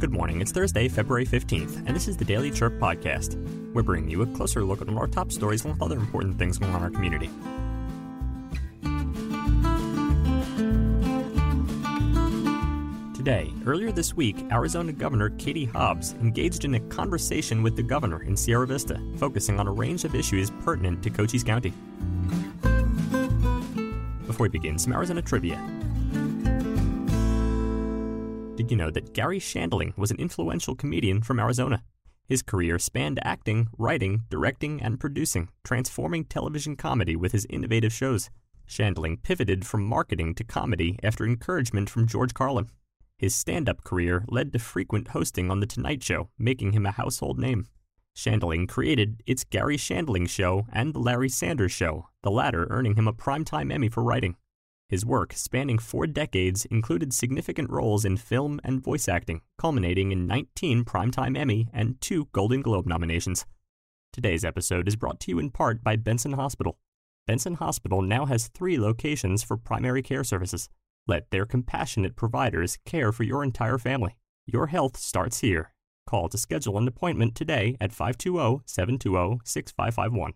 Good morning. It's Thursday, February 15th, and this is the Daily Chirp Podcast. We're bringing you a closer look at one of our top stories and other important things going on in our community. Today, earlier this week, Arizona Governor Katie Hobbs engaged in a conversation with the governor in Sierra Vista, focusing on a range of issues pertinent to Cochise County. Before we begin, some Arizona trivia. You know that Garry Shandling was an influential comedian from Arizona? His career spanned acting, writing, directing, and producing, transforming television comedy with his innovative shows. Shandling pivoted from marketing to comedy after encouragement from George Carlin. His stand up career led to frequent hosting on The Tonight Show, making him a household name. Shandling created It's Garry Shandling Show and The Larry Sanders Show, the latter earning him a Primetime Emmy for writing. His work, spanning four decades, included significant roles in film and voice acting, culminating in 19 Primetime Emmy and two Golden Globe nominations. Today's episode is brought to you in part by Benson Hospital. Benson Hospital now has three locations for primary care services. Let their compassionate providers care for your entire family. Your health starts here. Call to schedule an appointment today at 520 720 6551.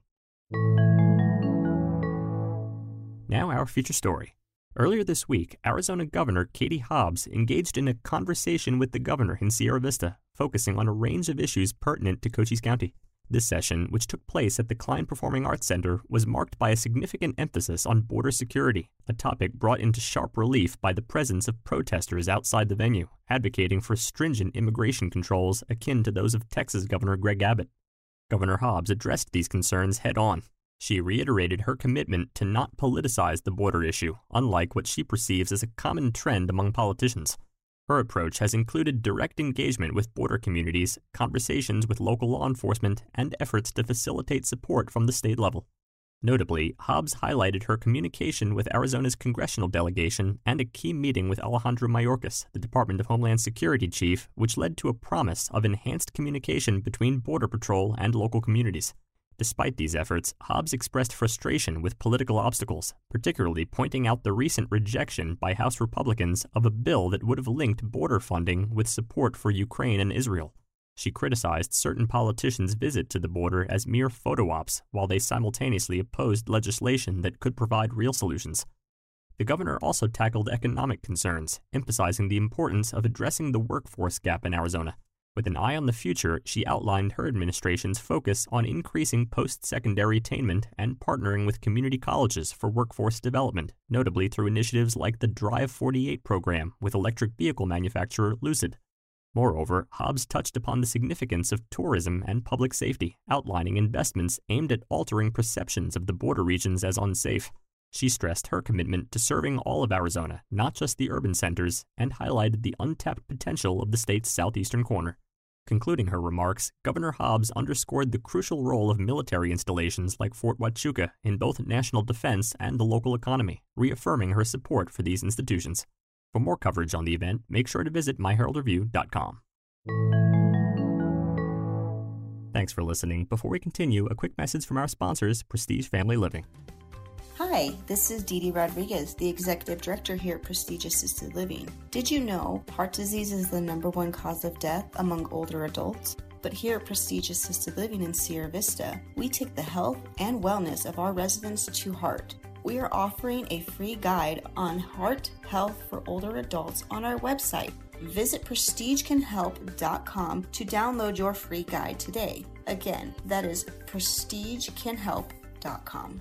Now, our feature story. Earlier this week, Arizona Governor Katie Hobbs engaged in a conversation with the governor in Sierra Vista, focusing on a range of issues pertinent to Cochise County. This session, which took place at the Klein Performing Arts Center, was marked by a significant emphasis on border security, a topic brought into sharp relief by the presence of protesters outside the venue, advocating for stringent immigration controls akin to those of Texas Governor Greg Abbott. Governor Hobbs addressed these concerns head on, she reiterated her commitment to not politicize the border issue, unlike what she perceives as a common trend among politicians. Her approach has included direct engagement with border communities, conversations with local law enforcement, and efforts to facilitate support from the state level. Notably, Hobbs highlighted her communication with Arizona's congressional delegation and a key meeting with Alejandro Mayorkas, the Department of Homeland Security chief, which led to a promise of enhanced communication between Border Patrol and local communities. Despite these efforts, Hobbs expressed frustration with political obstacles, particularly pointing out the recent rejection by House Republicans of a bill that would have linked border funding with support for Ukraine and Israel. She criticized certain politicians' visit to the border as mere photo ops, while they simultaneously opposed legislation that could provide real solutions. The governor also tackled economic concerns, emphasizing the importance of addressing the workforce gap in Arizona. With an eye on the future, she outlined her administration's focus on increasing post secondary attainment and partnering with community colleges for workforce development, notably through initiatives like the Drive 48 program with electric vehicle manufacturer Lucid. Moreover, Hobbs touched upon the significance of tourism and public safety, outlining investments aimed at altering perceptions of the border regions as unsafe. She stressed her commitment to serving all of Arizona, not just the urban centers, and highlighted the untapped potential of the state's southeastern corner. Concluding her remarks, Governor Hobbs underscored the crucial role of military installations like Fort Huachuca in both national defense and the local economy, reaffirming her support for these institutions. For more coverage on the event, make sure to visit myheraldreview.com. Thanks for listening. Before we continue, a quick message from our sponsors, Prestige Family Living. Hi, this is Dee Rodriguez, the Executive Director here at Prestige Assisted Living. Did you know heart disease is the number one cause of death among older adults? But here at Prestige Assisted Living in Sierra Vista, we take the health and wellness of our residents to heart. We are offering a free guide on heart health for older adults on our website. Visit prestigecanhelp.com to download your free guide today. Again, that is prestigecanhelp.com.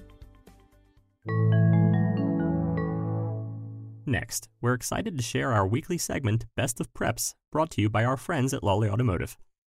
Next, we're excited to share our weekly segment, Best of Preps, brought to you by our friends at Lawley Automotive.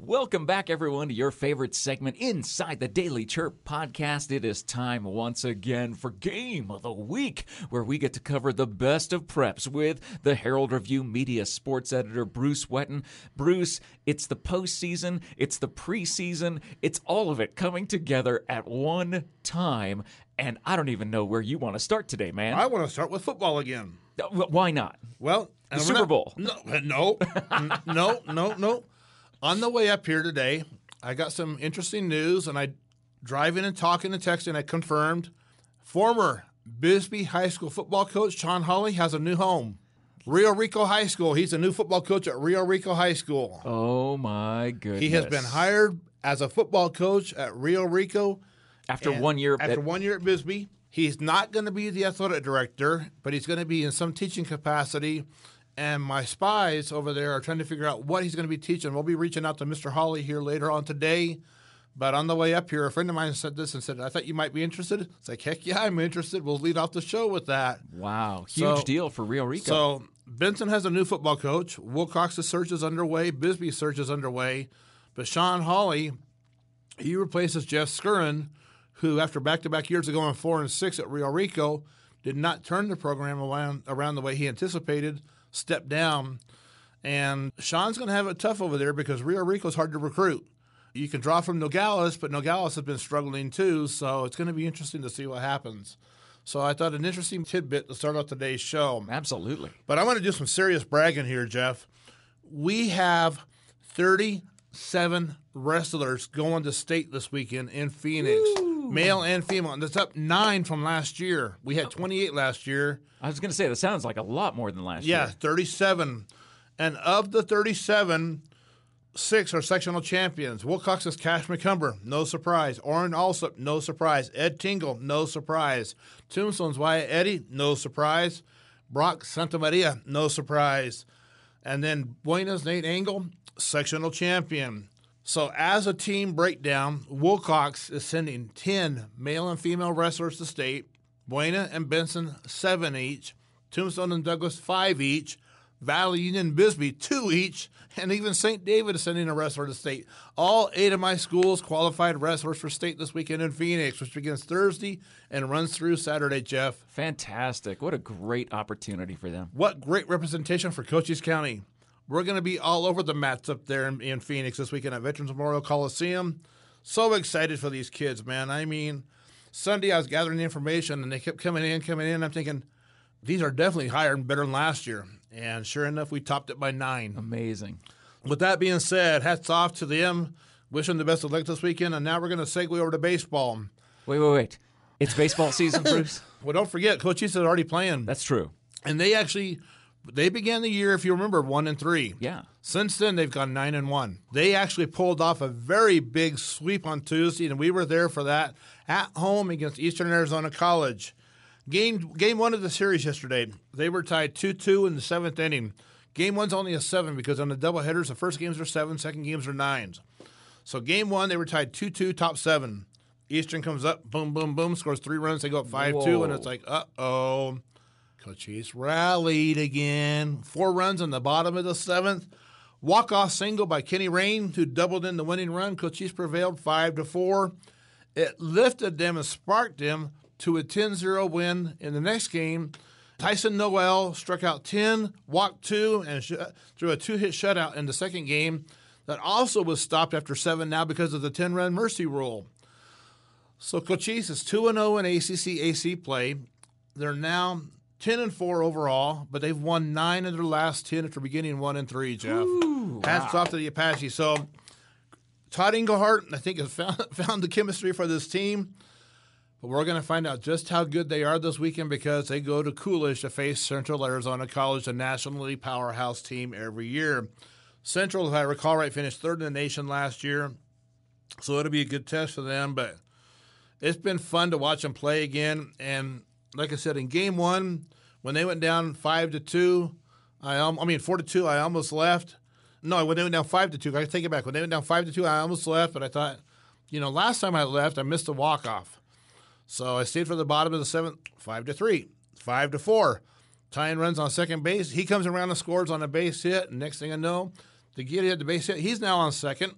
Welcome back, everyone, to your favorite segment inside the Daily Chirp podcast. It is time once again for Game of the Week, where we get to cover the best of preps with the Herald Review media sports editor, Bruce Whetten. Bruce, it's the postseason, it's the preseason, it's all of it coming together at one time. And I don't even know where you want to start today, man. I want to start with football again. Uh, Why not? Well, The Super Bowl. No, no, no, no, no. On the way up here today, I got some interesting news, and I driving and talking and texting. I confirmed former Bisbee High School football coach Sean Hawley has a new home. Rio Rico High School. He's a new football coach at Rio Rico High School. Oh, my goodness. He has been hired as a football coach at Rio Rico After one year. After at- one year at Bisbee, he's not going to be the athletic director, but he's going to be in some teaching capacity. And my spies over there are trying to figure out what he's going to be teaching. We'll be reaching out to Mr. Hawley here later on today. But on the way up here, a friend of mine said this and said, I thought you might be interested. It's like, heck yeah, I'm interested. We'll lead off the show with that. wow. Huge So- deal for Rio Rico. So Benson has a new football coach. Willcox's search is underway. Bisbee's search is underway. But Sean Hawley, he replaces Jeff Skirren, who after back-to-back years of going four and six at Rio Rico, did not turn the program around around the way he anticipated. Stepped down, and Sean's going to have it tough over there because Rio Rico is hard to recruit. You can draw from Nogales, but Nogales has been struggling too, so it's going to be interesting to see what happens. So I thought an interesting tidbit to start off today's show. Absolutely. But I want to do some serious bragging here, Jeff. We have 37 wrestlers going to state this weekend in Phoenix, male and female. And that's up nine from last year. We had 28 last year. I was going to say, that sounds like a lot more than last year. Yeah, 37. And of the 37, six are sectional champions. Willcox is Cash McCumber, no surprise. Orrin Alsop, no surprise. Ed Tingle, no surprise. Tombstone's Wyatt Eddy, no surprise. Brock Santa Maria, no surprise. And then Buena's Nate Angle, sectional champion. So as a team breakdown, Willcox is sending 10 male and female wrestlers to state. Buena and Benson, seven each. Tombstone and Douglas, five each. Valley Union and Bisbee, two each. And even St. David is sending a wrestler to state. All eight of my schools qualified wrestlers for state this weekend in Phoenix, which begins Thursday and runs through Saturday, Jeff. Fantastic. What a great opportunity for them. What great representation for Cochise County. We're going to be all over the mats up there in, in Phoenix this weekend at Veterans Memorial Coliseum. So excited for these kids, man. I mean, Sunday I was gathering the information and they kept coming in, coming in. I'm thinking, these are definitely higher and better than last year. And sure enough, we topped it by nine. Amazing. With that being said, hats off to them. Wish them the best of luck this weekend. And now we're going to segue over to baseball. Wait, wait, wait. It's baseball season, Bruce? Well, don't forget, Coach is already playing. That's true. and they actually they began the year, if you remember, one and three. Yeah. Since then, they've gone nine and one. They actually pulled off a very big sweep on Tuesday, and we were there for that at home against Eastern Arizona College. Game game one of the series yesterday, they were tied two two in the seventh inning. Game one's only a seven because on the double headers, the first games are seven, second games are nines. So game one, they were tied two two, top seven. Eastern comes up, boom, boom, boom, scores three runs. They go up five two, and it's like, uh oh. Cochise rallied again. Four runs in the bottom of the seventh. Walk off single by Kenny Rain, who doubled in the winning run. Cochise prevailed five to four. It lifted them and sparked them to a 10-0 win in the next game. Tyson Noel struck out 10, walked two, and sh- threw a two-hit shutout in the second game. That also was stopped after seven now because of the 10-run mercy rule. So Cochise is 2 0 in ACCAC play. They're now 10 and 4 overall, but they've won 9 of their last 10 after beginning 1 and 3, Jeff. Hats off to the Apache. So Todd Englehart, I think, has found, found the chemistry for this team. But we're going to find out just how good they are this weekend because they go to Coolidge to face Central Arizona College, a nationally powerhouse team every year. Central, if I recall right, finished third in the nation last year. So it'll be a good test for them. But it's been fun to watch them play again. And like I said, in game one, when they went down five to two, I al- I mean four to two, I almost left. No, when they went down five to two, I take it back. When they went down five to two, I almost left. But I thought, you know, last time I left, I missed a walk off. So I stayed for the bottom of the seventh, five to three, five to four. Tying runs on second base. He comes around and scores on a base hit. And next thing I know, the kid had the base hit. He's now on second.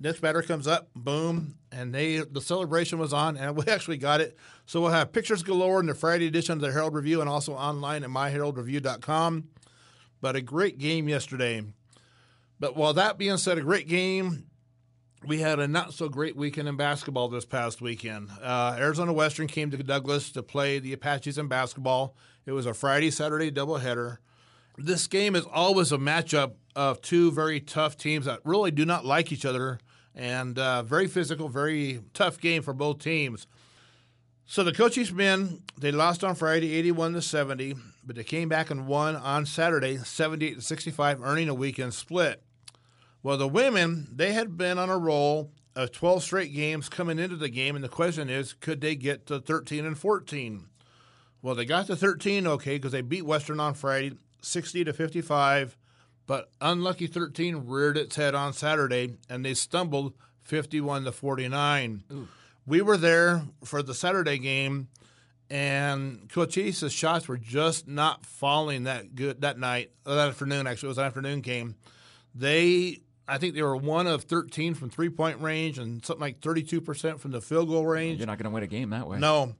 Next batter comes up, boom, and they the celebration was on, and we actually got it. So we'll have pictures galore in the Friday edition of the Herald Review and also online at myheraldreview.com. But a great game yesterday. But while that being said, a great game, we had a not so great weekend in basketball this past weekend. Uh, Arizona Western came to Douglas to play the Apaches in basketball. It was a Friday Saturday doubleheader. This game is always a matchup of two very tough teams that really do not like each other and uh, very physical, very tough game for both teams. So the Cochise men they lost on Friday, eighty-one to seventy, but they came back and won on Saturday, seventy-eight to sixty-five, earning a weekend split. Well, the women they had been on a roll of twelve straight games coming into the game, and the question is, could they get to thirteen and fourteen? Well, they got to thirteen, okay, because they beat Western on Friday, sixty to fifty-five. But unlucky 13 reared its head on Saturday and they stumbled 51 to 49. We were there for the Saturday game and Cochise's shots were just not falling that good that night, that afternoon actually it was an afternoon game. They I think they were one of 13 from three point range and something like 32% from the field goal range. You're not going to win a game that way. No.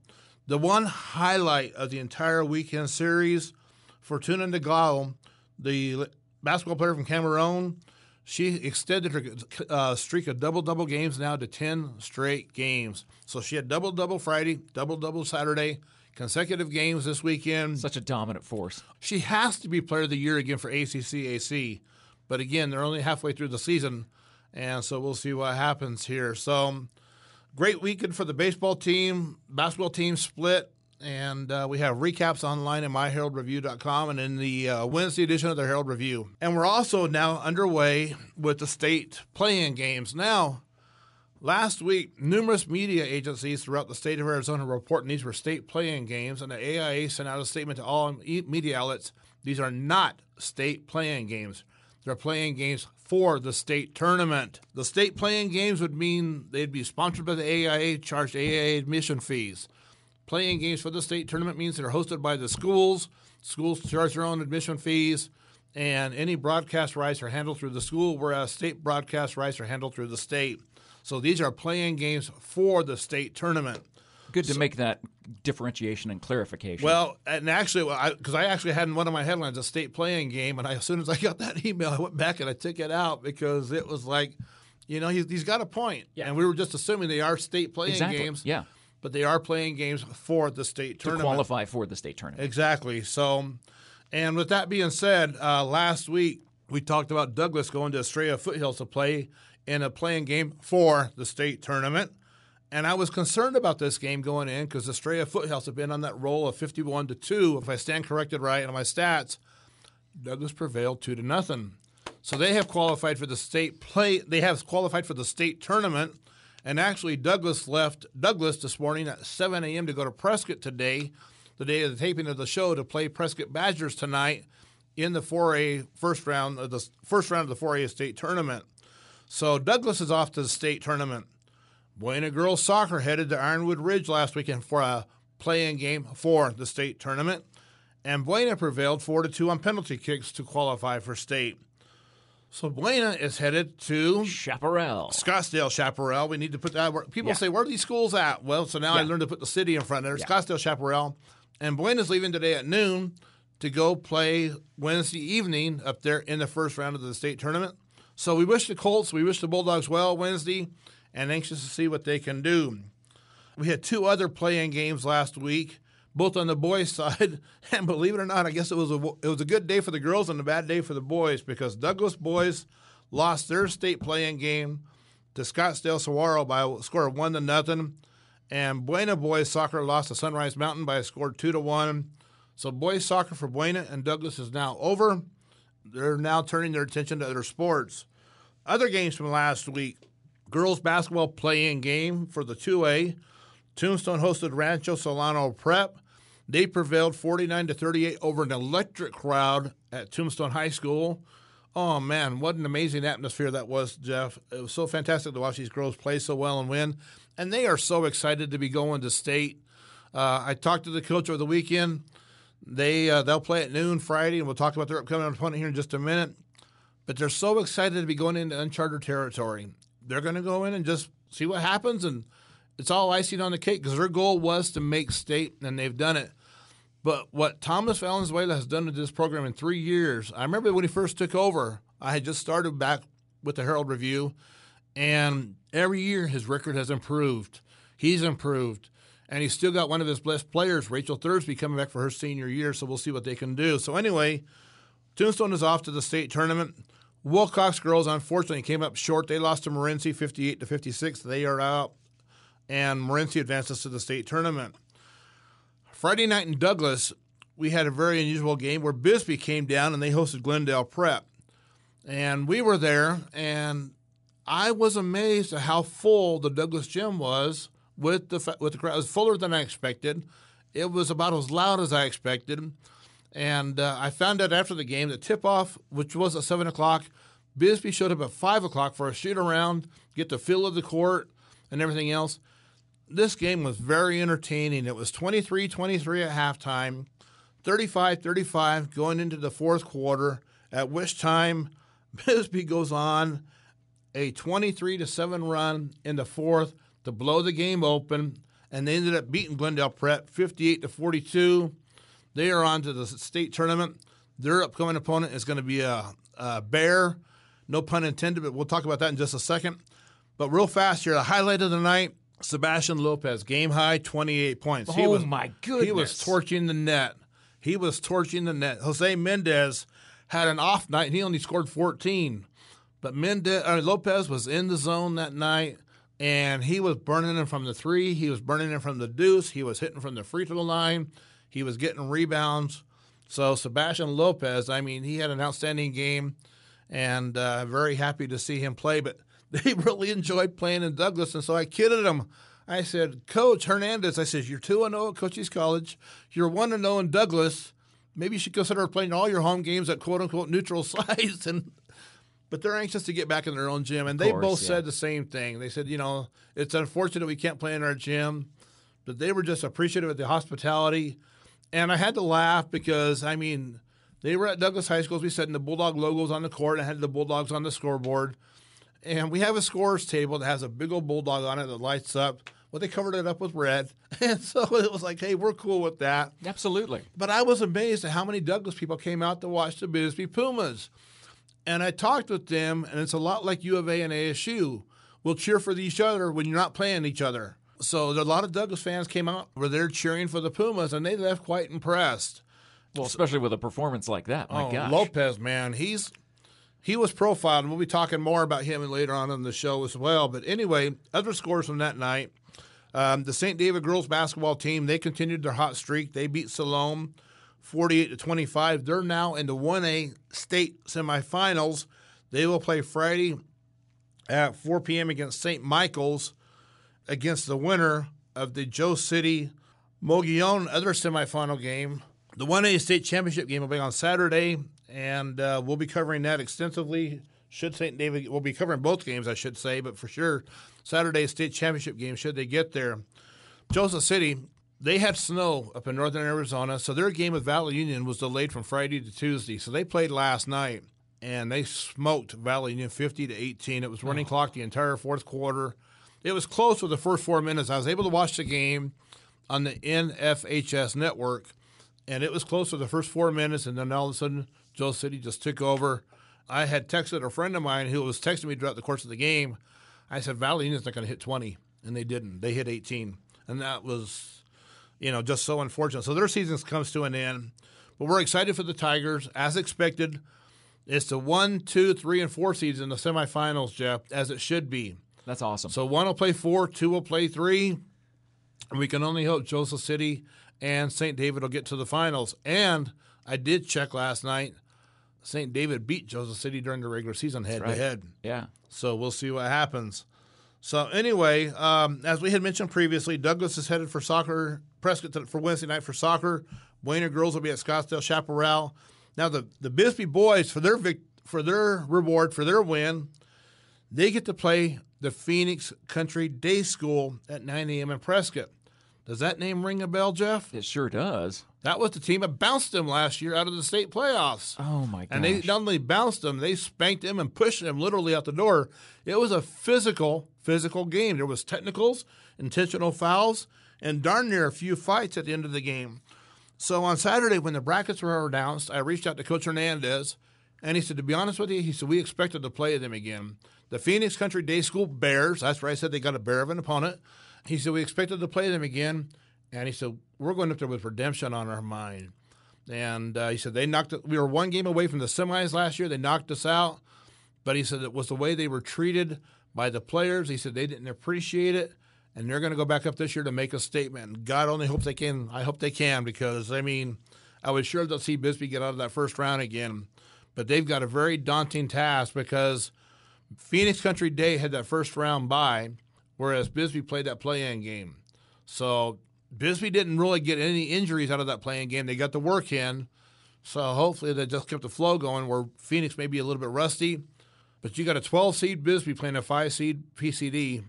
The one highlight of the entire weekend series, Fortuna Nagao, the basketball player from Cameroon. She extended her uh, streak of double double games now to 10 straight games. So she had double double Friday, double double Saturday, consecutive games this weekend. Such a dominant force. She has to be player of the year again for ACCAC. But again, they're only halfway through the season. And so we'll see what happens here. So great weekend for the baseball team. Basketball team split and uh, we have recaps online at myheraldreview.com and in the uh, Wednesday edition of the Herald Review. And we're also now underway with the state play-in games. Now, last week, numerous media agencies throughout the state of Arizona reporting these were state play-in games, and the AIA sent out a statement to all media outlets these are not state play-in games. They're play-in games for the state tournament. The state play-in games would mean they'd be sponsored by the AIA, charged AIA admission fees. Play-in games for the state tournament means they're hosted by the schools. Schools charge their own admission fees, and any broadcast rights are handled through the school, whereas state broadcast rights are handled through the state. So these are play-in games for the state tournament. Good to so, make that differentiation and clarification. Well, and actually, because I, I, actually had in one of my headlines a state play-in game, and I, as soon as I got that email, I went back and I took it out because it was like, you know, he's, he's got a point. Yeah. And we were just assuming they are state play-in exactly. games. Yeah but they are play-in games for the state tournament. To qualify for the state tournament. Exactly. So, and with that being said, uh, last week we talked about Douglas going to Estrella Foothills to play in a play-in game for the state tournament. And I was concerned about this game going in because Estrella Foothills have been on that roll of 51 to 2. If I stand corrected right on my stats, Douglas prevailed 2 to nothing. So they have qualified for the state play. They have qualified for the state tournament and actually, Douglas left Douglas this morning at 7 a.m. to go to Prescott today, the day of the taping of the show, to play Prescott Badgers tonight in the 4A first round of the first round of the 4A state tournament. So Douglas is off to the state tournament. Buena girls soccer headed to Ironwood Ridge last weekend for a play-in game for the state tournament, and Buena prevailed four to two on penalty kicks to qualify for state. So Buena is headed to Chaparral, Scottsdale, Chaparral. We need to put that. Where, people yeah. say, "Where are these schools at?" Well, so now yeah. I learned to put the city in front there. Yeah. Scottsdale, Chaparral, and Buena's leaving today at noon to go play Wednesday evening up there in the first round of the state tournament. So we wish the Colts, we wish the Bulldogs well Wednesday, and anxious to see what they can do. We had two other play-in games last week both on the boys' side, and believe it or not, I guess it was a it was a good day for the girls and a bad day for the boys because Douglas boys lost their state play-in game to Scottsdale Saguaro by a score of one to nothing, and Buena boys soccer lost to Sunrise Mountain by a score two to one. So boys soccer for Buena and Douglas is now over. They're now turning their attention to other sports. Other games from last week: girls basketball play-in game for the 2A. Tombstone hosted Rancho Solano Prep. They prevailed 49 to 38 over an electric crowd at Tombstone High School. Oh man, what an amazing atmosphere that was, Jeff. It was so fantastic to watch these girls play so well and win. And they are so excited to be going to state. Uh, I talked to the coach over the weekend. They uh, they'll play at noon Friday, and we'll talk about their upcoming opponent here in just a minute. But they're so excited to be going into uncharted territory. they're going to go in and just see what happens, and it's all icing on the cake because their goal was to make state, and they've done it. But what Thomas Valenzuela has done to this program in three years, I remember when he first took over, I had just started back with the Herald Review, and every year his record has improved. He's improved, and he's still got one of his best players, Rachel Thursby, coming back for her senior year. So we'll see what they can do. So anyway, Tombstone is off to the state tournament. Willcox girls unfortunately came up short. They lost to Morenci 58 to 56. They are out, and Morenci advances to the state tournament. Friday night in Douglas, we had a very unusual game where Bisbee came down and they hosted Glendale Prep. And we were there, and I was amazed at how full the Douglas gym was with the with the crowd. It was fuller than I expected. It was about as loud as I expected. And uh, I found out after the game the tip off, which was at 7 o'clock, Bisbee showed up at 5 o'clock for a shoot around, get the feel of the court and everything else. This game was very entertaining. It was 23 23 at halftime, 35 35 going into the fourth quarter, at which time Bisbee goes on a 23 to 7 run in the fourth to blow the game open, and they ended up beating Glendale Prep 58 to 42. They are on to the state tournament. Their upcoming opponent is going to be a, a Bear, no pun intended, but we'll talk about that in just a second. But real fast here, the highlight of the night Sebastian Lopez, game high, 28 points. He oh, was, my goodness. He was torching the net. He was torching the net. Jose Mendez had an off night and he only scored 14. But Mendez, uh, Lopez was in the zone that night and he was burning it from the three. He was burning it from the deuce. He was hitting from the free throw line. He was getting rebounds. So Sebastian Lopez, I mean, he had an outstanding game and uh, very happy to see him play. But they really enjoyed playing in Douglas. And so I kidded them. I said, Coach Hernandez, I said, you're 2 0 at Cochise College. You're 1 0 in Douglas. Maybe you should consider playing all your home games at quote unquote neutral sites. And but they're anxious to get back in their own gym. And they course, both yeah. said the same thing. They said, you know, it's unfortunate we can't play in our gym, but they were just appreciative of the hospitality. And I had to laugh because, I mean, they were at Douglas High School, as we said, and the Bulldog logos on the court and had the Bulldogs on the scoreboard. And we have a scores table that has a big old Bulldog on it that lights up. Well, they covered it up with red. And so it was like, hey, we're cool with that. Absolutely. But I was amazed at how many Douglas people came out to watch the Bisbee Pumas. And I talked with them, and it's a lot like U of A and ASU. We'll cheer for each other when you're not playing each other. So a lot of Douglas fans came out, were there cheering for the Pumas, and they left quite impressed. Well, especially with a performance like that. My oh, gosh. Lopez, man, he's he was profiled, and we'll be talking more about him later on in the show as well. But anyway, other scores from that night. Um, the St. David girls basketball team, they continued their hot streak. They beat Siloam 48 to 25. They're now in the 1A state semifinals. They will play Friday at 4 p.m. against St. Michael's against the winner of the Joe City Mogollon other semifinal game. The 1A state championship game will be on Saturday, and uh, we'll be covering that extensively. Should St. David, we'll be covering both games, I should say, but for sure, Saturday state championship game, should they get there. Joseph City, they had snow up in northern Arizona, so their game with Valley Union was delayed from Friday to Tuesday. So they played last night, and they smoked Valley Union 50 to 18. It was running oh. clock the entire fourth quarter. It was close for the first four minutes. I was able to watch the game on the NFHS network, and it was close for the first four minutes, and then all of a sudden, Joe City just took over. I had texted a friend of mine who was texting me throughout the course of the game. I said, Valley Union's not going to hit 20, and they didn't. They hit 18, and that was, you know, just so unfortunate. So their season comes to an end, but we're excited for the Tigers, as expected. It's the one, two, three, and four seeds in the semifinals, Jeff, as it should be. That's awesome. So one will play four, two will play three. And we can only hope Joseph City and St. David will get to the finals. And I did check last night. St. David beat Joseph City during the regular season head right. to head. Yeah. So we'll see what happens. So anyway, um, as we had mentioned previously, Douglas is headed for soccer. Prescott for Wednesday night for soccer. Buena girls will be at Scottsdale Chaparral. Now the the Bisbee boys for their vic- for their reward for their win, they get to play the Phoenix Country Day School at 9 a.m. in Prescott. Does that name ring a bell, Jeff? It sure does. That was the team that bounced them last year out of the state playoffs. Oh my gosh! And they not only bounced them, they spanked them and pushed them literally out the door. It was a physical, physical game. There was technicals, intentional fouls, and darn near a few fights at the end of the game. So on Saturday, when the brackets were announced, I reached out to Coach Hernandez, and he said, "To be honest with you, he said we expected to play them again. The Phoenix Country Day School Bears. That's where I said they got a bear of an opponent. He said we expected to play them again, and he said we're going up there with redemption on our mind." And uh, he said they knocked. We were one game away from the semis last year. They knocked us out, but he said it was the way they were treated by the players. He said they didn't appreciate it, and they're going to go back up this year to make a statement. And God only hopes they can. I hope they can because I mean, I was sure they'll see Bisbee get out of that first round again, but they've got a very daunting task because Phoenix Country Day had that first round bye, whereas Bisbee played that play-in game. So Bisbee didn't really get any injuries out of that play-in game. They got the work in, so hopefully they just kept the flow going. Where Phoenix may be a little bit rusty, but you got a 12 seed Bisbee playing a five seed PCD.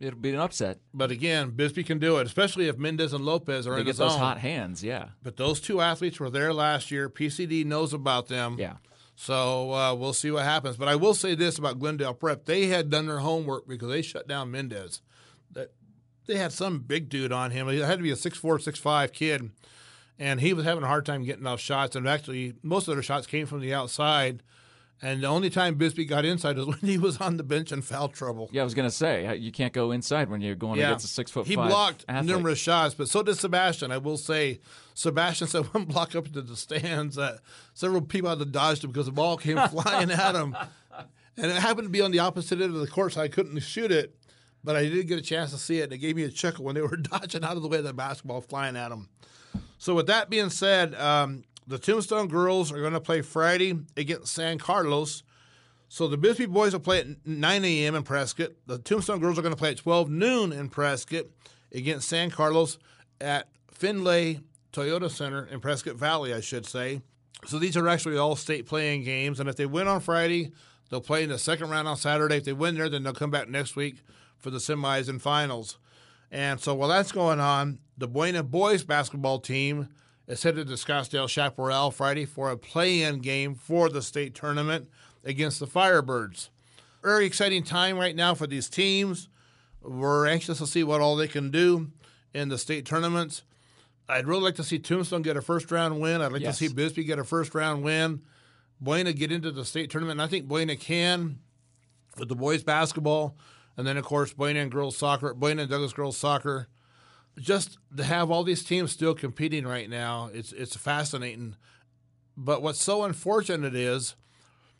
It'll be an upset. But again, Bisbee can do it, especially if Mendez and Lopez are They in get the those zone. hot hands. Yeah. But those two athletes were there last year. PCD knows about them. Yeah. So uh, we'll see what happens. But I will say this about Glendale Prep: they had done their homework because they shut down Mendez. That they had some big dude on him. He had to be a six four, six five kid, and he was having a hard time getting off shots. And actually, most of their shots came from the outside. And the only time Bisbee got inside was when he was on the bench in foul trouble. Yeah, I was gonna say uh, you can't go inside when you're going against a six foot. He blocked athlete. numerous shots, but so did Sebastian. I will say, Sebastian said one block up into the stands that several people had to dodge him because the ball came flying at him, and it happened to be on the opposite end of the court, so I couldn't shoot it. But I did get a chance to see it, and it gave me a chuckle when they were dodging out of the way of the basketball flying at them. So, with that being said, um, the Tombstone girls are going to play Friday against San Carlos. So the Bisbee boys will play at 9 a.m. in Prescott. The Tombstone girls are going to play at 12 noon in Prescott against San Carlos at Findlay Toyota Center in Prescott Valley, I should say. So these are actually all state play-in games. And if they win on Friday, they'll play in the second round on Saturday. If they win there, then they'll come back next week for the semis and finals. And so while that's going on, the Buena boys basketball team is headed to Scottsdale Chaparral Friday for a play-in game for the state tournament against the Firebirds. Very exciting time right now for these teams. We're anxious to see what all they can do in the state tournaments. I'd really like to see Tombstone get a first round win. I'd like Yes. to see Bisbee get a first round win. Buena get into the state tournament, and I think Buena can with the boys basketball, and then of course Buena and girls soccer, Buena and Douglas girls soccer. Just to have all these teams still competing right now, it's it's fascinating. But what's so unfortunate is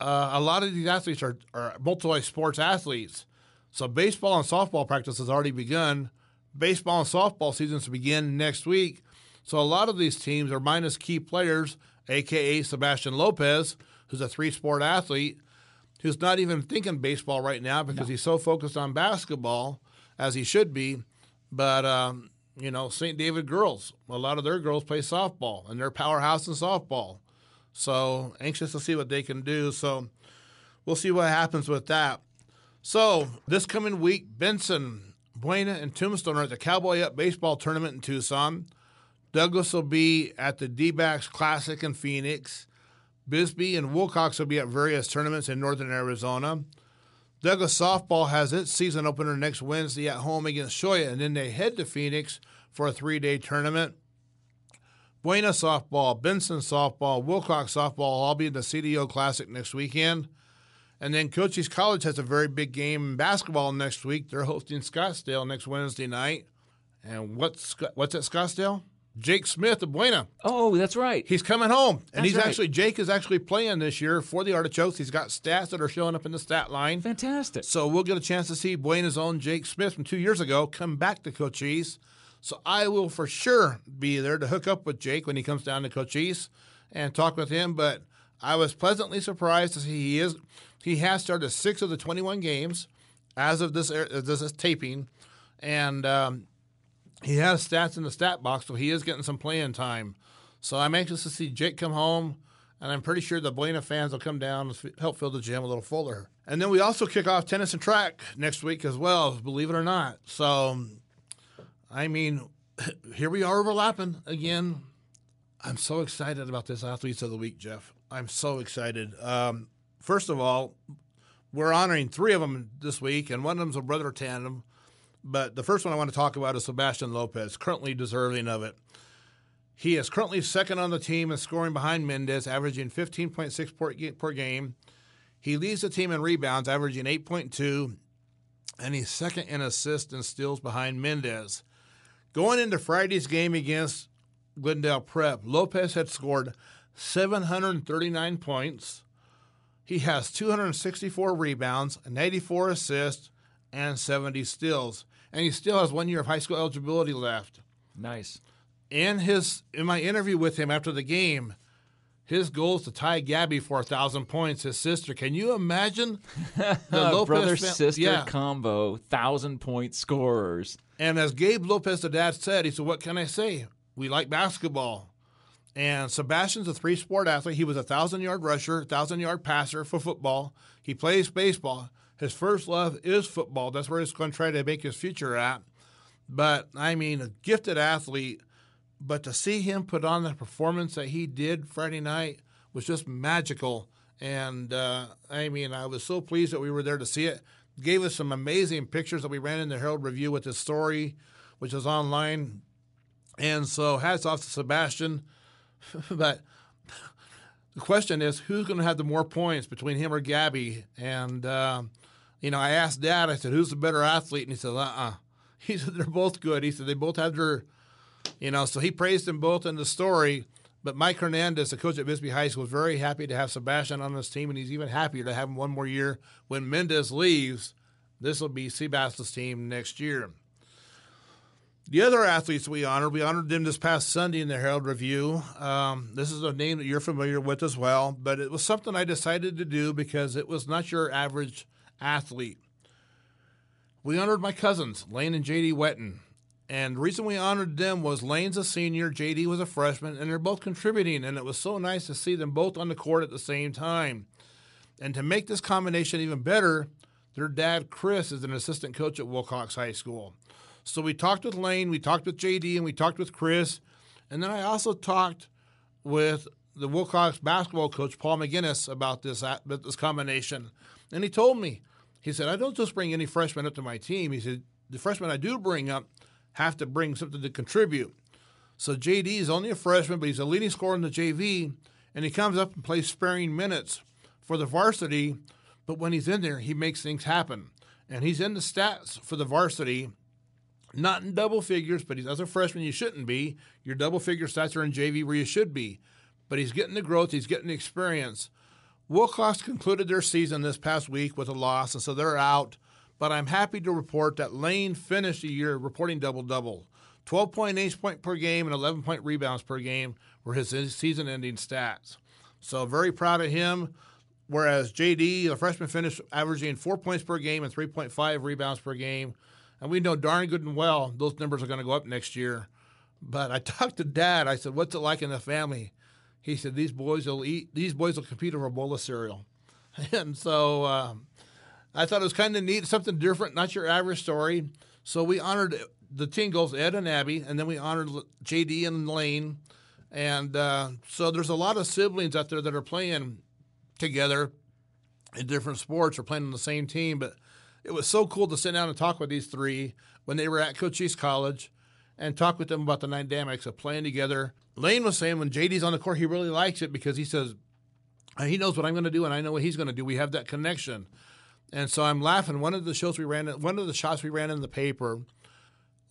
uh, a lot of these athletes are, are multi sports athletes. So baseball and softball practice has already begun. Baseball and softball seasons begin next week. So a lot of these teams are minus key players, aka Sebastian Lopez, who's a three sport athlete, who's not even thinking baseball right now because he's so focused on basketball as he should be. But um, you know, St. David girls, a lot of their girls play softball and they're powerhouse in softball. So anxious to see what they can do. So we'll see what happens with that. So this coming week, Benson, Buena, and Tombstone are at the Cowboy Up baseball tournament in Tucson. Douglas will be at the D-backs Classic in Phoenix. Bisbee and Willcox will be at various tournaments in northern Arizona. Douglas softball has its season opener next Wednesday at home against Shoya, and then they head to Phoenix for a three-day tournament. Buena softball, Benson softball, Willcox softball all be in the CDO Classic next weekend. And then Cochise College has a very big game in basketball next week. They're hosting Scottsdale next Wednesday night. And what's what's at Scottsdale? Jake Smith of Buena. Oh, that's right. He's coming home, and That's he's right. actually Jake is actually playing this year for the Artichokes. He's got stats that are showing up in the stat line. Fantastic. So we'll get a chance to see Buena's own Jake Smith from two years ago come back to Cochise. So I will for sure be there to hook up with Jake when he comes down to Cochise and talk with him. But I was pleasantly surprised to see he is he has started six of the 21 games as of this this is taping, and um, he has stats in the stat box, so he is getting some playing time. So I'm anxious to see Jake come home, and I'm pretty sure the Buena fans will come down and help fill the gym a little fuller. And then we also kick off tennis and track next week as well, believe it or not. So, I mean, here we are overlapping again. I'm so excited about this Athletes of the Week, Jeff. I'm so excited. Um, first of all, we're honoring three of them this week, and one of them's a brother tandem. But the first one I want to talk about is Sebastian Lopez, currently deserving of it. He is currently second on the team in scoring behind Mendez, averaging 15.6 per game. He leads the team in rebounds, averaging 8.2, and he's second in assists and steals behind Mendez. Going into Friday's game against Glendale Prep, Lopez had scored 739 points. He has 264 rebounds, 94 assists, and 70 steals. And he still has one year of high school eligibility left. Nice. In his in my interview with him after the game, his goal is to tie Gabby for a thousand points. His sister. Can you imagine the Lopez brother sister yeah. combo, thousand point scorers? And as Gabe Lopez, the dad, said, he said, "What can I say? We like basketball." And Sebastian's a three sport athlete. He was a thousand yard rusher, thousand yard passer for football. He plays baseball. His first love is football. That's where he's going to try to make his future at. But I mean, a gifted athlete. But to see him put on the performance that he did Friday night was just magical. And uh, I mean, I was so pleased that we were there to see it. Gave us some amazing pictures that we ran in the Herald Review with his story, which is online. And so, hats off to Sebastian. but the question is, who's going to have the more points between him or Gabby? And uh, you know, I asked Dad. I said, "Who's the better athlete?" And he said, "Uh, uh He said they're both good. He said they both have their, you know. So he praised them both in the story. But Mike Hernandez, the coach at Bisbee High School, was very happy to have Sebastian on his team, and he's even happier to have him one more year. When Mendez leaves, this will be Sebastian's team next year. The other athletes we honored, we honored them this past Sunday in the Herald Review. Um, this is a name that you're familiar with as well, but it was something I decided to do because it was not your average athlete. We honored my cousins, Lane and JD Wetton. And the reason we honored them was Lane's a senior, JD was a freshman, and they're both contributing. And it was so nice to see them both on the court at the same time. And to make this combination even better, their dad, Chris, is an assistant coach at Willcox High School. So we talked with Lane, we talked with JD, and we talked with Chris. And then I also talked with the Willcox basketball coach, Paul McGinnis, about this, uh, about this combination. And he told me, he said, I don't just bring any freshmen up to my team. He said, the freshmen I do bring up have to bring something to contribute. So JD is only a freshman, but he's a leading scorer in the JV, and he comes up and plays sparing minutes for the varsity. But when he's in there, he makes things happen. And he's in the stats for the varsity not in double figures, but he's as a freshman you shouldn't be. Your double figure stats are in JV where you should be. But he's getting the growth, he's getting the experience. Willcox concluded their season this past week with a loss, and so they're out. But I'm happy to report that Lane finished the year reporting double double. 12.8 point per game and 11 point rebounds per game were his season ending stats. So very proud of him. Whereas JD, the freshman, finished averaging four points per game and 3.5 rebounds per game. And we know darn good and well those numbers are going to go up next year. But I talked to Dad. I said, "What's it like in the family?" He said, "These boys will eat. These boys will compete over a bowl of cereal." and so um, I thought it was kind of neat, something different, not your average story. So we honored the girls, Ed and Abby, and then we honored JD and Lane. And uh, so there's a lot of siblings out there that are playing together in different sports or playing on the same team, but it was so cool to sit down and talk with these three when they were at Cochise College and talk with them about the dynamics of playing together. Lane was saying when JD's on the court, he really likes it because he says, uh, he knows what I'm going to do and I know what he's going to do. We have that connection. And so I'm laughing. One of the shows we ran, one of the shots we ran in the paper,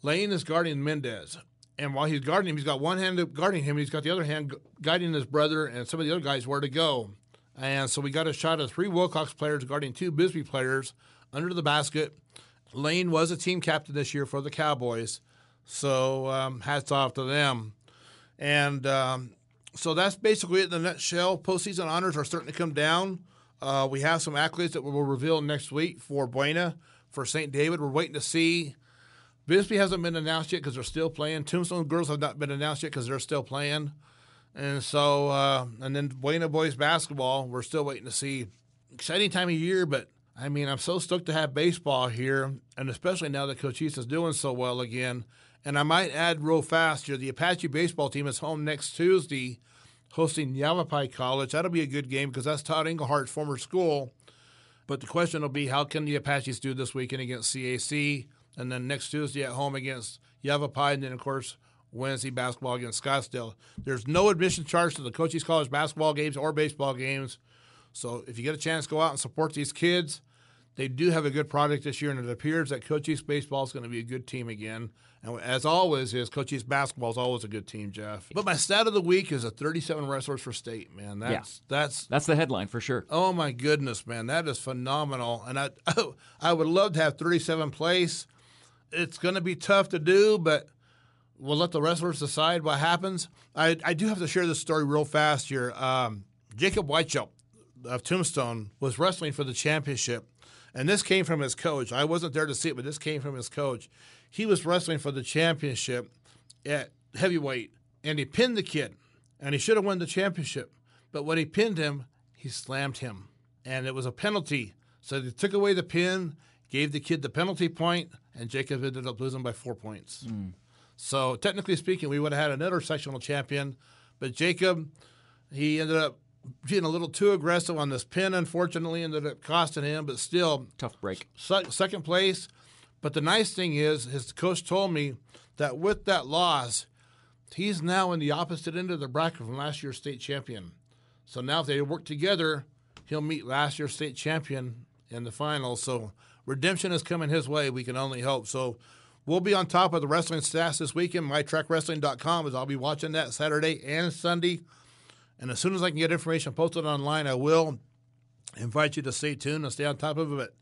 Lane is guarding Mendez. And while he's guarding him, he's got one hand guarding him. He's got the other hand guiding his brother and some of the other guys where to go. And so we got a shot of three Willcox players guarding two Bisbee players under the basket. Lane was a team captain this year for the Cowboys, so um, hats off to them. And um, so that's basically it in the nutshell. Postseason honors are starting to come down. Uh, we have some accolades that we'll reveal next week for Buena, for St. David. We're waiting to see. Bisbee hasn't been announced yet because they're still playing. Tombstone girls have not been announced yet because they're still playing. And so, uh, and then Buena boys basketball, we're still waiting to see. Exciting time of year, but I mean, I'm so stoked to have baseball here, and especially now that Cochise is doing so well again. And I might add real fast here the Apache baseball team is home next Tuesday hosting Yavapai College. That'll be a good game because that's Todd Englehart's former school. But the question will be how can the Apaches do this weekend against CAC? And then next Tuesday at home against Yavapai. And then, of course, Wednesday basketball against Scottsdale. There's no admission charge to the Cochise College basketball games or baseball games. So if you get a chance, go out and support these kids. They do have a good product this year, and it appears that Cochise baseball is going to be a good team again. And as always, is Cochise basketball is always a good team, Jeff. But my stat of the week is a 37 wrestlers for state. Man, that's Yeah. that's That's the headline for sure. Oh my goodness, man, that is phenomenal. And I I would love to have 37 place. It's going to be tough to do, but we'll let the wrestlers decide what happens. I, I do have to share this story real fast here. Um, Jacob Whiteshell of Tombstone was wrestling for the championship, and this came from his coach. I wasn't there to see it, but this came from his coach. He was wrestling for the championship at heavyweight, and he pinned the kid, and he should have won the championship. But when he pinned him, he slammed him, and it was a penalty. So they took away the pin, gave the kid the penalty point, and Jacob ended up losing by four points. Mm. So technically speaking, we would have had another sectional champion, but Jacob, he ended up being a little too aggressive on this pin. Unfortunately, ended up costing him, but still Tough break. se- second place. But the nice thing is, his coach told me that with that loss, he's now in the opposite end of the bracket from last year's state champion. So now if they work together, he'll meet last year's state champion in the final. So redemption is coming his way. We can only hope. So we'll be on top of the wrestling stats this weekend. MyTrackWrestling.com is I'll be watching that Saturday and Sunday. And as soon as I can get information posted online, I will invite you to stay tuned and stay on top of it.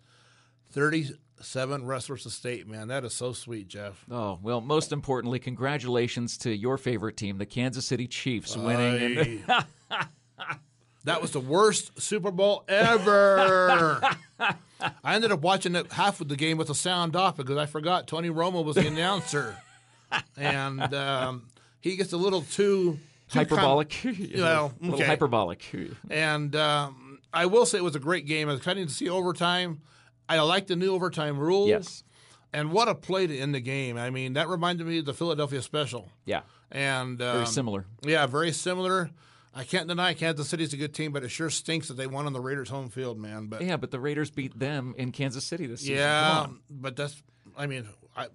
37 wrestlers to state, man. That is so sweet, Jeff. Oh, well, most importantly, congratulations to your favorite team, the Kansas City Chiefs, winning. That was the worst Super Bowl ever. I ended up watching it half of the game with the sound off because I forgot Tony Romo was the announcer, and um, he gets a little too, hyperbolic. Little okay. hyperbolic. And um, I will say it was a great game. I was kind of to see overtime. I like the new overtime rules. Yes. And what a play to end the game. I mean, that reminded me of the Philadelphia Special. Yeah. And um, Very similar. Yeah, very similar. I can't deny Kansas City's a good team, but it sure stinks that they won on the Raiders' home field, man. But Yeah, but the Raiders beat them in Kansas City this season. yeah, but that's. I mean, I,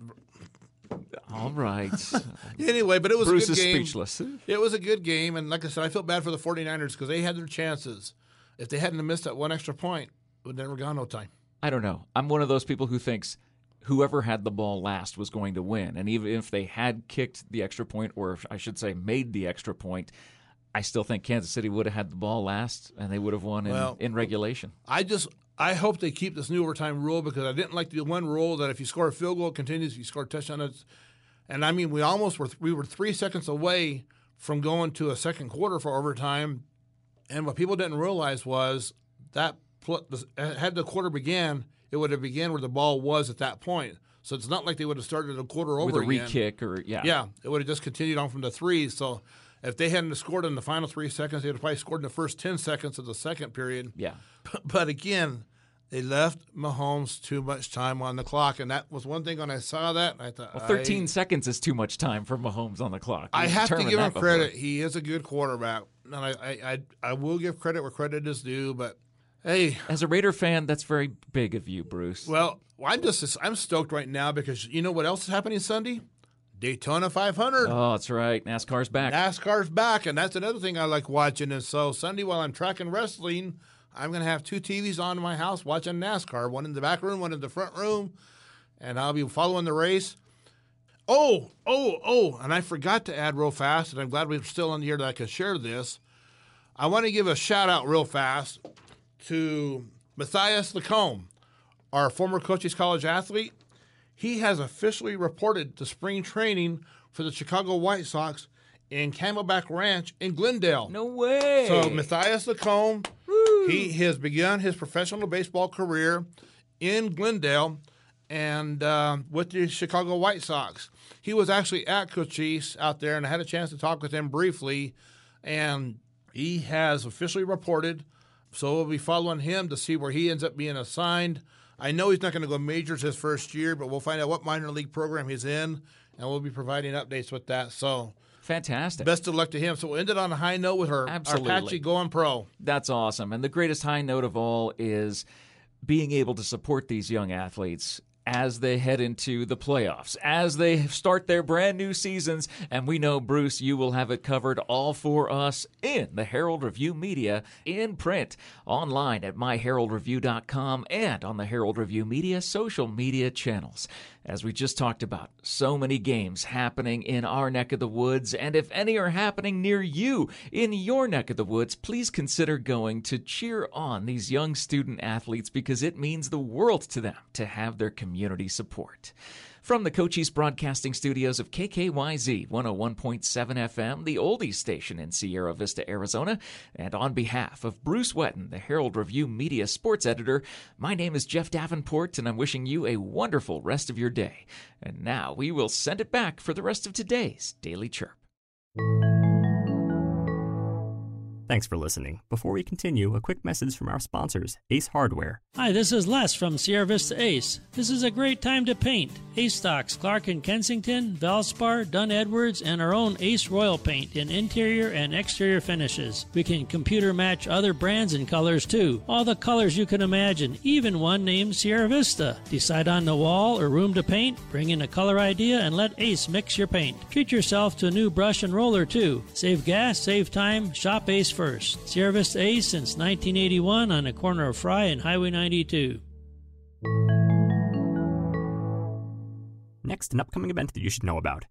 All right. anyway, but it was Bruce a is game. speechless. It was a good game, and like I said, I felt bad for the 49ers because they had their chances. If they hadn't missed that one extra point, it would never gone no time. I don't know. I'm one of those people who thinks whoever had the ball last was going to win. And even if they had kicked the extra point, or I should say made the extra point, I still think Kansas City would have had the ball last and they would have won in, Well- in regulation. I just I hope they keep this new overtime rule because I didn't like the one rule that if you score a field goal, it continues. If you score a touchdown, it's, and I mean we almost were we were three seconds away from going to a second quarter for overtime, and what people didn't realize was that had the quarter began, it would have began where the ball was at that point. So it's not like they would have started a quarter over With a re-kick or, yeah. Yeah, it would have just continued on from the three. So if they hadn't scored in the final three seconds, they would have probably scored in the first ten seconds of the second period. Yeah. But again, they left Mahomes too much time on the clock, and that was one thing when I saw that. I thought, Well, 13 I, seconds is too much time for Mahomes on the clock. I We've to give him before. credit. He is a good quarterback, and I, I, I, I will give credit where credit is due. But hey, As a Raider fan, that's very big of you, Bruce. well, I'm just I'm stoked right now because you know what else is happening Sunday? Daytona 500. oh, that's right. NASCAR's back. NASCAR's back, and that's another thing I like watching. And so Sunday, while I'm tracking wrestling, I'm going to have two TVs on in my house watching NASCAR. One in the back room, one in the front room, and I'll be following the race. Oh, oh, oh! And I forgot to add real fast, and I'm glad we're still on the air that I can share this. I want to give a shout out real fast to Matthias Lacombe, our former Cochise College athlete. He has officially reported to spring training for the Chicago White Sox in Camelback Ranch in Glendale. no way. So Matthias Lacombe, he has begun his professional baseball career in Glendale and uh, with the Chicago White Sox. He was actually at Cochise out there, and I had a chance to talk with him briefly, and he has officially reported. So we'll be following him to see where he ends up being assigned. I know he's not going to go majors his first year, but we'll find out what minor league program he's in, and we'll be providing updates with that. So Fantastic. best of luck to him. So we'll end it on a high note with her, Absolutely. Apache going pro. That's awesome. And the greatest high note of all is being able to support these young athletes as they head into the playoffs, as they start their brand new seasons. And we know, Bruce, you will have it covered all for us in the Herald Review Media, in print, online at myheraldreview.com, and on the Herald Review Media social media channels. As we just talked about, so many games happening in our neck of the woods, and if any are happening near you in your neck of the woods, please consider going to cheer on these young student athletes because it means the world to them to have their community support. From the Cochise Broadcasting Studios of KKYZ 101.7 FM, the oldies station in Sierra Vista, Arizona, and on behalf of Bruce Whetten, the Herald Review Media Sports Editor, my name is Jeff Davenport, and I'm wishing you a wonderful rest of your day. And now we will send it back for the rest of today's Daily Chirp. Thanks for listening. Before we continue, a quick message from our sponsors, Ace Hardware. Hi, this is Les from Sierra Vista Ace. This is a great time to paint. Ace stocks Clark and Kensington, Valspar, Dunn Edwards, and our own Ace Royal paint in interior and exterior finishes. We can computer match other brands and colors too. All the colors you can imagine, even one named Sierra Vista. Decide on the wall or room to paint, bring in a color idea, and let Ace mix your paint. Treat yourself to a new brush and roller too. Save gas, save time, shop Ace first. Sierra Vista Ace since 1981 on the corner of Fry and Highway 92. Next, an upcoming event that you should know about.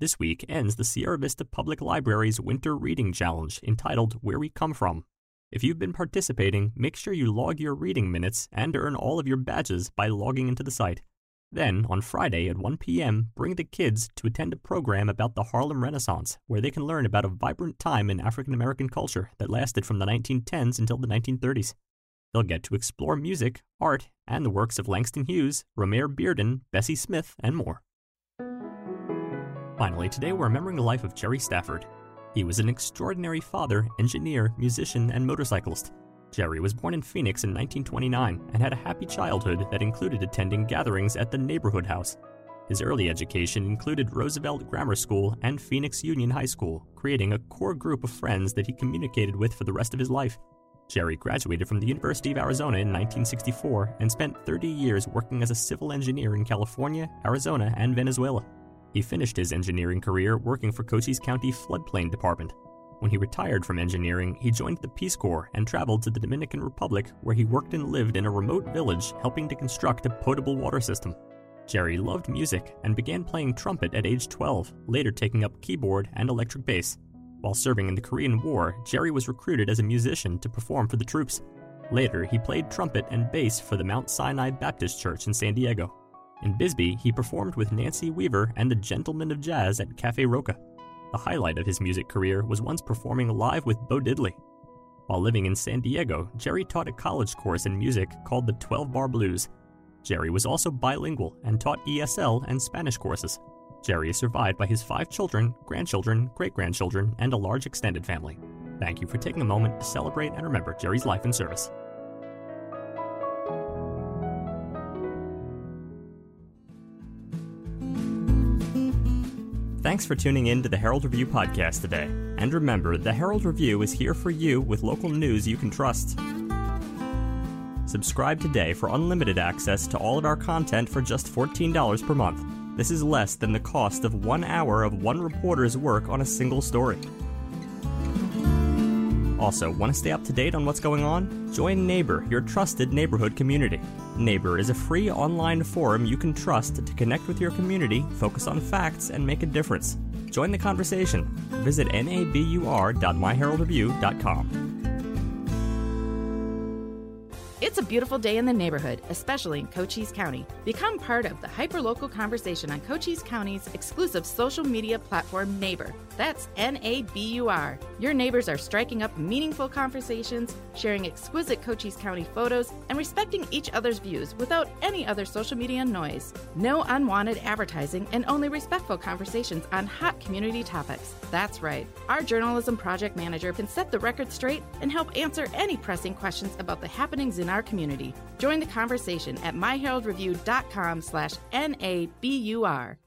This week ends the Sierra Vista Public Library's Winter Reading Challenge entitled Where We Come From. If you've been participating, make sure you log your reading minutes and earn all of your badges by logging into the site. Then, on Friday at 1 p.m., bring the kids to attend a program about the Harlem Renaissance, where they can learn about a vibrant time in African American culture that lasted from the 1910s until the 1930s. They'll get to explore music, art, and the works of Langston Hughes, Romare Bearden, Bessie Smith, and more. Finally, today we're remembering the life of Jerry Stafford. He was an extraordinary father, engineer, musician, and motorcyclist. Jerry was born in Phoenix in 1929 and had a happy childhood that included attending gatherings at the neighborhood house. His early education included Roosevelt Grammar School and Phoenix Union High School, creating a core group of friends that he communicated with for the rest of his life. Jerry graduated from the University of Arizona in 1964 and spent 30 years working as a civil engineer in California, Arizona, and Venezuela. He finished his engineering career working for Cochise County Floodplain Department. When he retired from engineering, he joined the Peace Corps and traveled to the Dominican Republic, where he worked and lived in a remote village helping to construct a potable water system. Jerry loved music and began playing trumpet at age 12, later taking up keyboard and electric bass. While serving in the Korean War, Jerry was recruited as a musician to perform for the troops. Later, he played trumpet and bass for the Mount Sinai Baptist Church in San Diego. In Bisbee, he performed with Nancy Weaver and the Gentlemen of Jazz at Cafe Roca. The highlight of his music career was once performing live with Bo Diddley. While living in San Diego, Jerry taught a college course in music called the 12 Bar Blues. Jerry was also bilingual and taught ESL and Spanish courses. Jerry is survived by his five children, grandchildren, great grandchildren, and a large extended family. Thank you for taking a moment to celebrate and remember Jerry's life and service. Thanks for tuning in to the Herald Review podcast today. And remember, the Herald Review is here for you with local news you can trust. Subscribe today for unlimited access to all of our content for just $14 per month. This is less than the cost of one hour of one reporter's work on a single story. Also, want to stay up to date on what's going on? Join Nabur, your trusted neighborhood community. Nabur is a free online forum you can trust to connect with your community, focus on facts, and make a difference. Join the conversation. Visit nabur.myheraldreview.com. It's a beautiful day in the neighborhood, especially in Cochise County. Become part of the hyperlocal conversation on Cochise County's exclusive social media platform, Nabur. That's N A B U R. Your neighbors are striking up meaningful conversations, sharing exquisite Cochise County photos, and respecting each other's views without any other social media noise. No unwanted advertising and only respectful conversations on hot community topics. That's right. Our journalism project manager can set the record straight and help answer any pressing questions about the happenings in our community. Join the conversation at myheraldreview.com slash N-A-B-U-R.